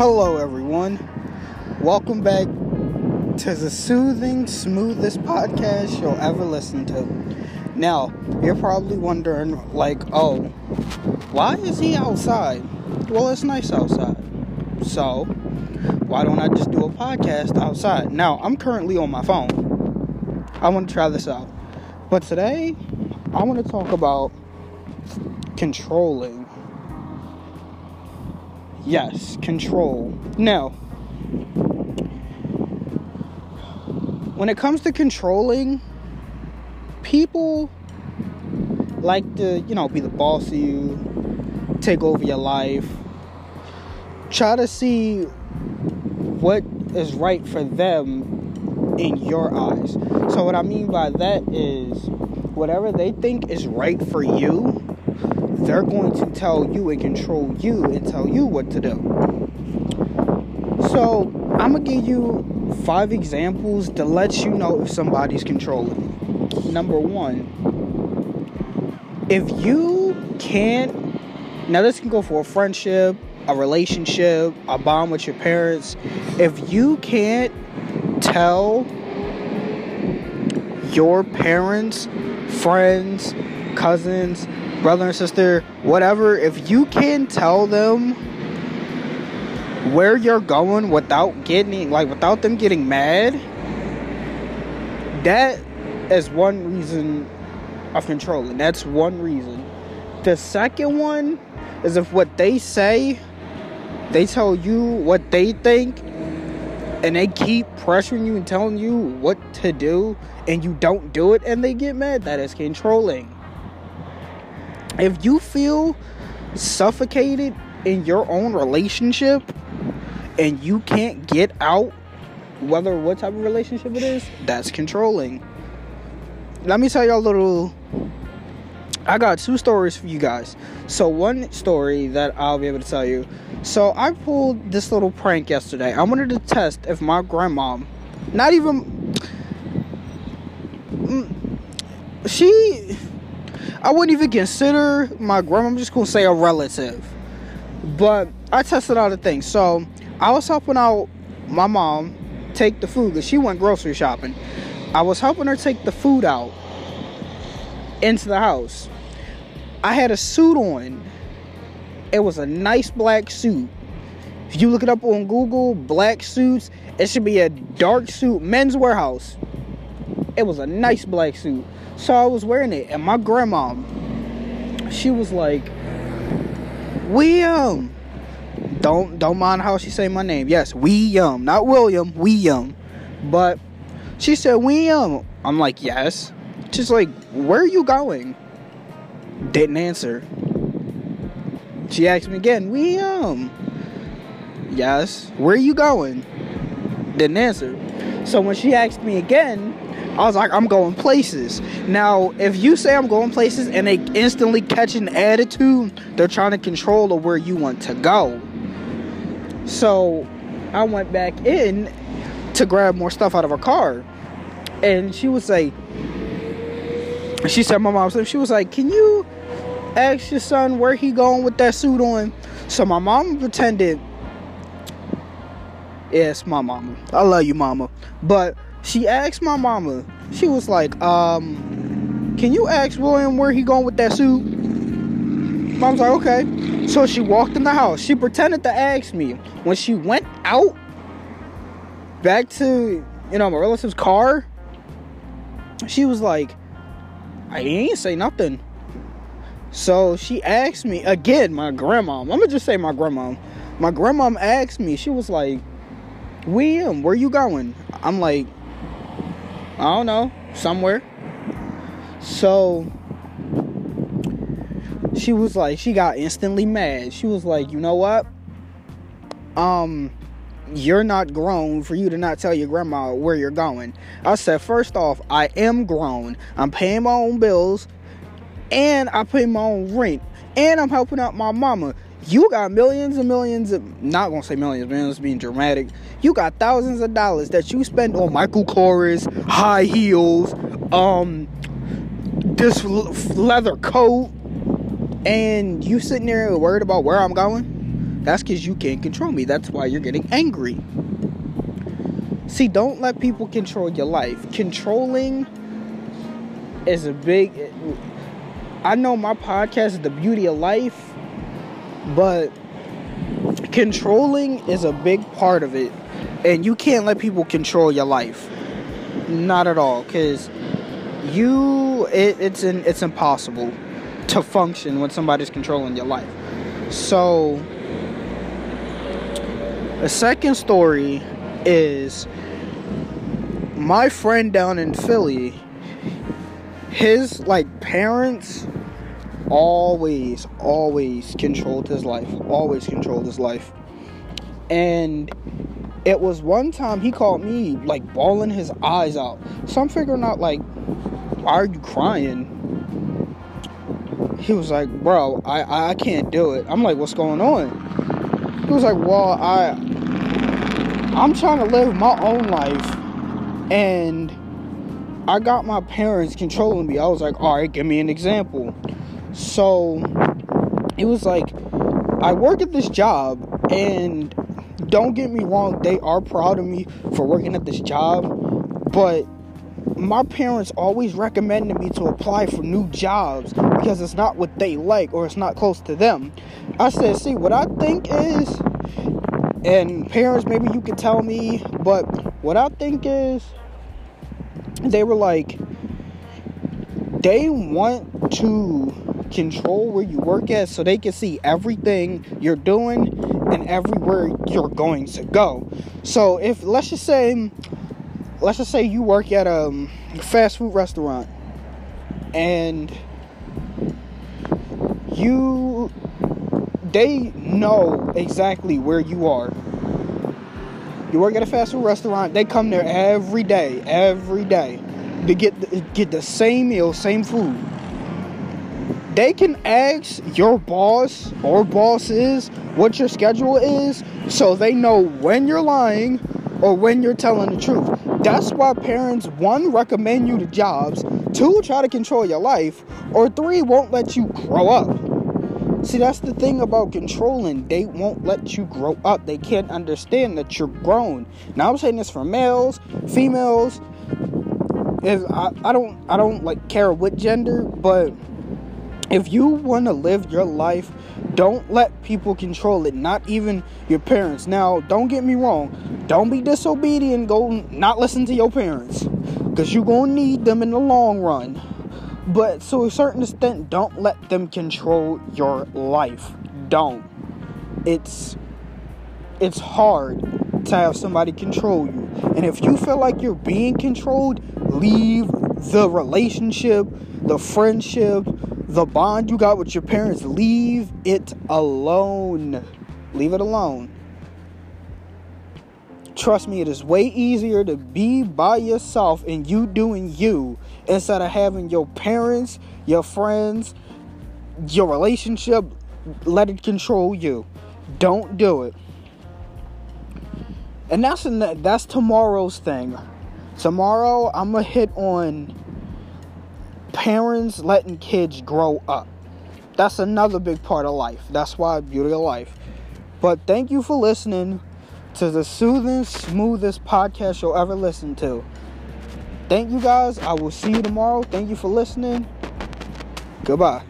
Hello, everyone. Welcome back to the soothing, smoothest podcast you'll ever listen to. Now, you're probably wondering, like, oh, why is he outside? Well, it's nice outside. So, why don't I just do a podcast outside? Now, I'm currently on my phone. I want to try this out. But today, I want to talk about controlling. Yes, control. Now, when it comes to controlling, people like to, you know, be the boss of you, take over your life, try to see what is right for them in your eyes. So, what I mean by that is whatever they think is right for you, they're going to tell you and control you and tell you what to do. So, I'm gonna give you five examples to let you know if somebody's controlling. Number one, if you can't, now this can go for a friendship, a relationship, a bond with your parents. If you can't tell your parents, friends, cousins, brother and sister, whatever, if you can tell them where you're going without getting like without them getting mad, that is one reason of controlling. That's one reason. The second one is if what they say, they tell you what they think, and they keep pressuring you and telling you what to do, and you don't do it, and they get mad. That is controlling. If you feel suffocated in your own relationship and you can't get out, whether what type of relationship it is, that's controlling. Let me tell y'all a little. I got two stories for you guys. So, one story that I'll be able to tell you. So, I pulled this little prank yesterday. I wanted to test if my grandma, not even. Mm, she I wouldn't even consider my grandma. I'm just gonna say a relative. But I tested out the things. So I was helping out my mom take the food because she went grocery shopping. I was helping her take the food out into the house. I had a suit on. It was a nice black suit. If you look it up on Google, black suits, it should be a dark suit, Men's Wearhouse. It was a nice black suit. So I was wearing it, and my grandma, she was like, William. Don't don't mind how she say my name. Yes, William, not William, William. But she said William. I'm like, yes. She's like, where are you going? Didn't answer. She asked me again, William. Yes. Where are you going? Didn't answer. So when she asked me again, I was like, I'm going places. Now, if you say I'm going places and they instantly catch an attitude, they're trying to control of where you want to go. So I went back in to grab more stuff out of her car. And she would say, she said, my mom said, she was like, can you ask your son where he going with that suit on? So my mom pretended, yes, my mama. I love you, mama. But she asked my mama, she was like, um, can you ask William where he going with that suit? Mom's like, okay. So she walked in the house. She pretended to ask me. When she went out back to, you know, my relative's car, she was like, I ain't say nothing. So she asked me again, my grandma. I'm gonna just say my grandma. My grandma asked me, she was like, William, where you going? I'm like, I don't know, somewhere. So she was like, she got instantly mad. She was like, you know what? Um, you're not grown for you to not tell your grandma where you're going. I said, first off, I am grown. I'm paying my own bills and I pay my own rent and I'm helping out my mama. You got millions and millions of, not gonna say millions, it's being dramatic. You got thousands of dollars that you spend on Michael Kors, high heels, um, this leather coat, and you sitting there worried about where I'm going? That's because you can't control me. That's why you're getting angry. See, don't let people control your life. Controlling is a big. I know my podcast is the beauty of life, but controlling is a big part of it. And you can't let people control your life. Not at all. Because you, it, it's, in, it's impossible to function when somebody's controlling your life. So, the second story is my friend down in Philly, his like parents always, always controlled his life. Always controlled his life. And it was one time he called me like bawling his eyes out. So I'm figuring out like, why are you crying? He was like, bro, I, I can't do it. I'm like, what's going on? He was like, well, I I'm trying to live my own life and I got my parents controlling me. I was like, all right, give me an example. So it was like, I work at this job, and don't get me wrong, they are proud of me for working at this job, but my parents always recommended me to apply for new jobs because it's not what they like or it's not close to them. I said, see, what I think is, and parents, maybe you could tell me, but what I think is, they were like, they want to control where you work at so they can see everything you're doing and everywhere you're going to go. So if let's just say let's just say you work at a um, fast food restaurant and you they know exactly where you are. You work at a fast food restaurant, they come there every day, every day to get get the same meal, same food they can ask your boss or bosses what your schedule is so they know when you're lying or when you're telling the truth. That's why parents, one, recommend you to jobs, two, try to control your life, or three, won't let you grow up. See, that's the thing about controlling. They won't let you grow up. They can't understand that you're grown. Now I'm saying this for males, females. If I, I don't I don't like care what gender, but if you want to live your life, don't let people control it, not even your parents. Now, don't get me wrong, don't be disobedient, go not listen to your parents, because you're going to need them in the long run. But to a certain extent, don't let them control your life. Don't. It's it's hard to have somebody control you. And if you feel like you're being controlled, leave the relationship, the friendship, the bond you got with your parents, leave it alone. Leave it alone. Trust me, it is way easier to be by yourself and you doing you instead of having your parents, your friends, your relationship let it control you. Don't do it. And that's that's tomorrow's thing. Tomorrow I'm gonna hit on parents letting kids grow up. That's another big part of life. That's why beauty of life. But thank you for listening to the soothing, smoothest podcast you'll ever listen to. Thank you guys. I will see you tomorrow. Thank you for listening. Goodbye.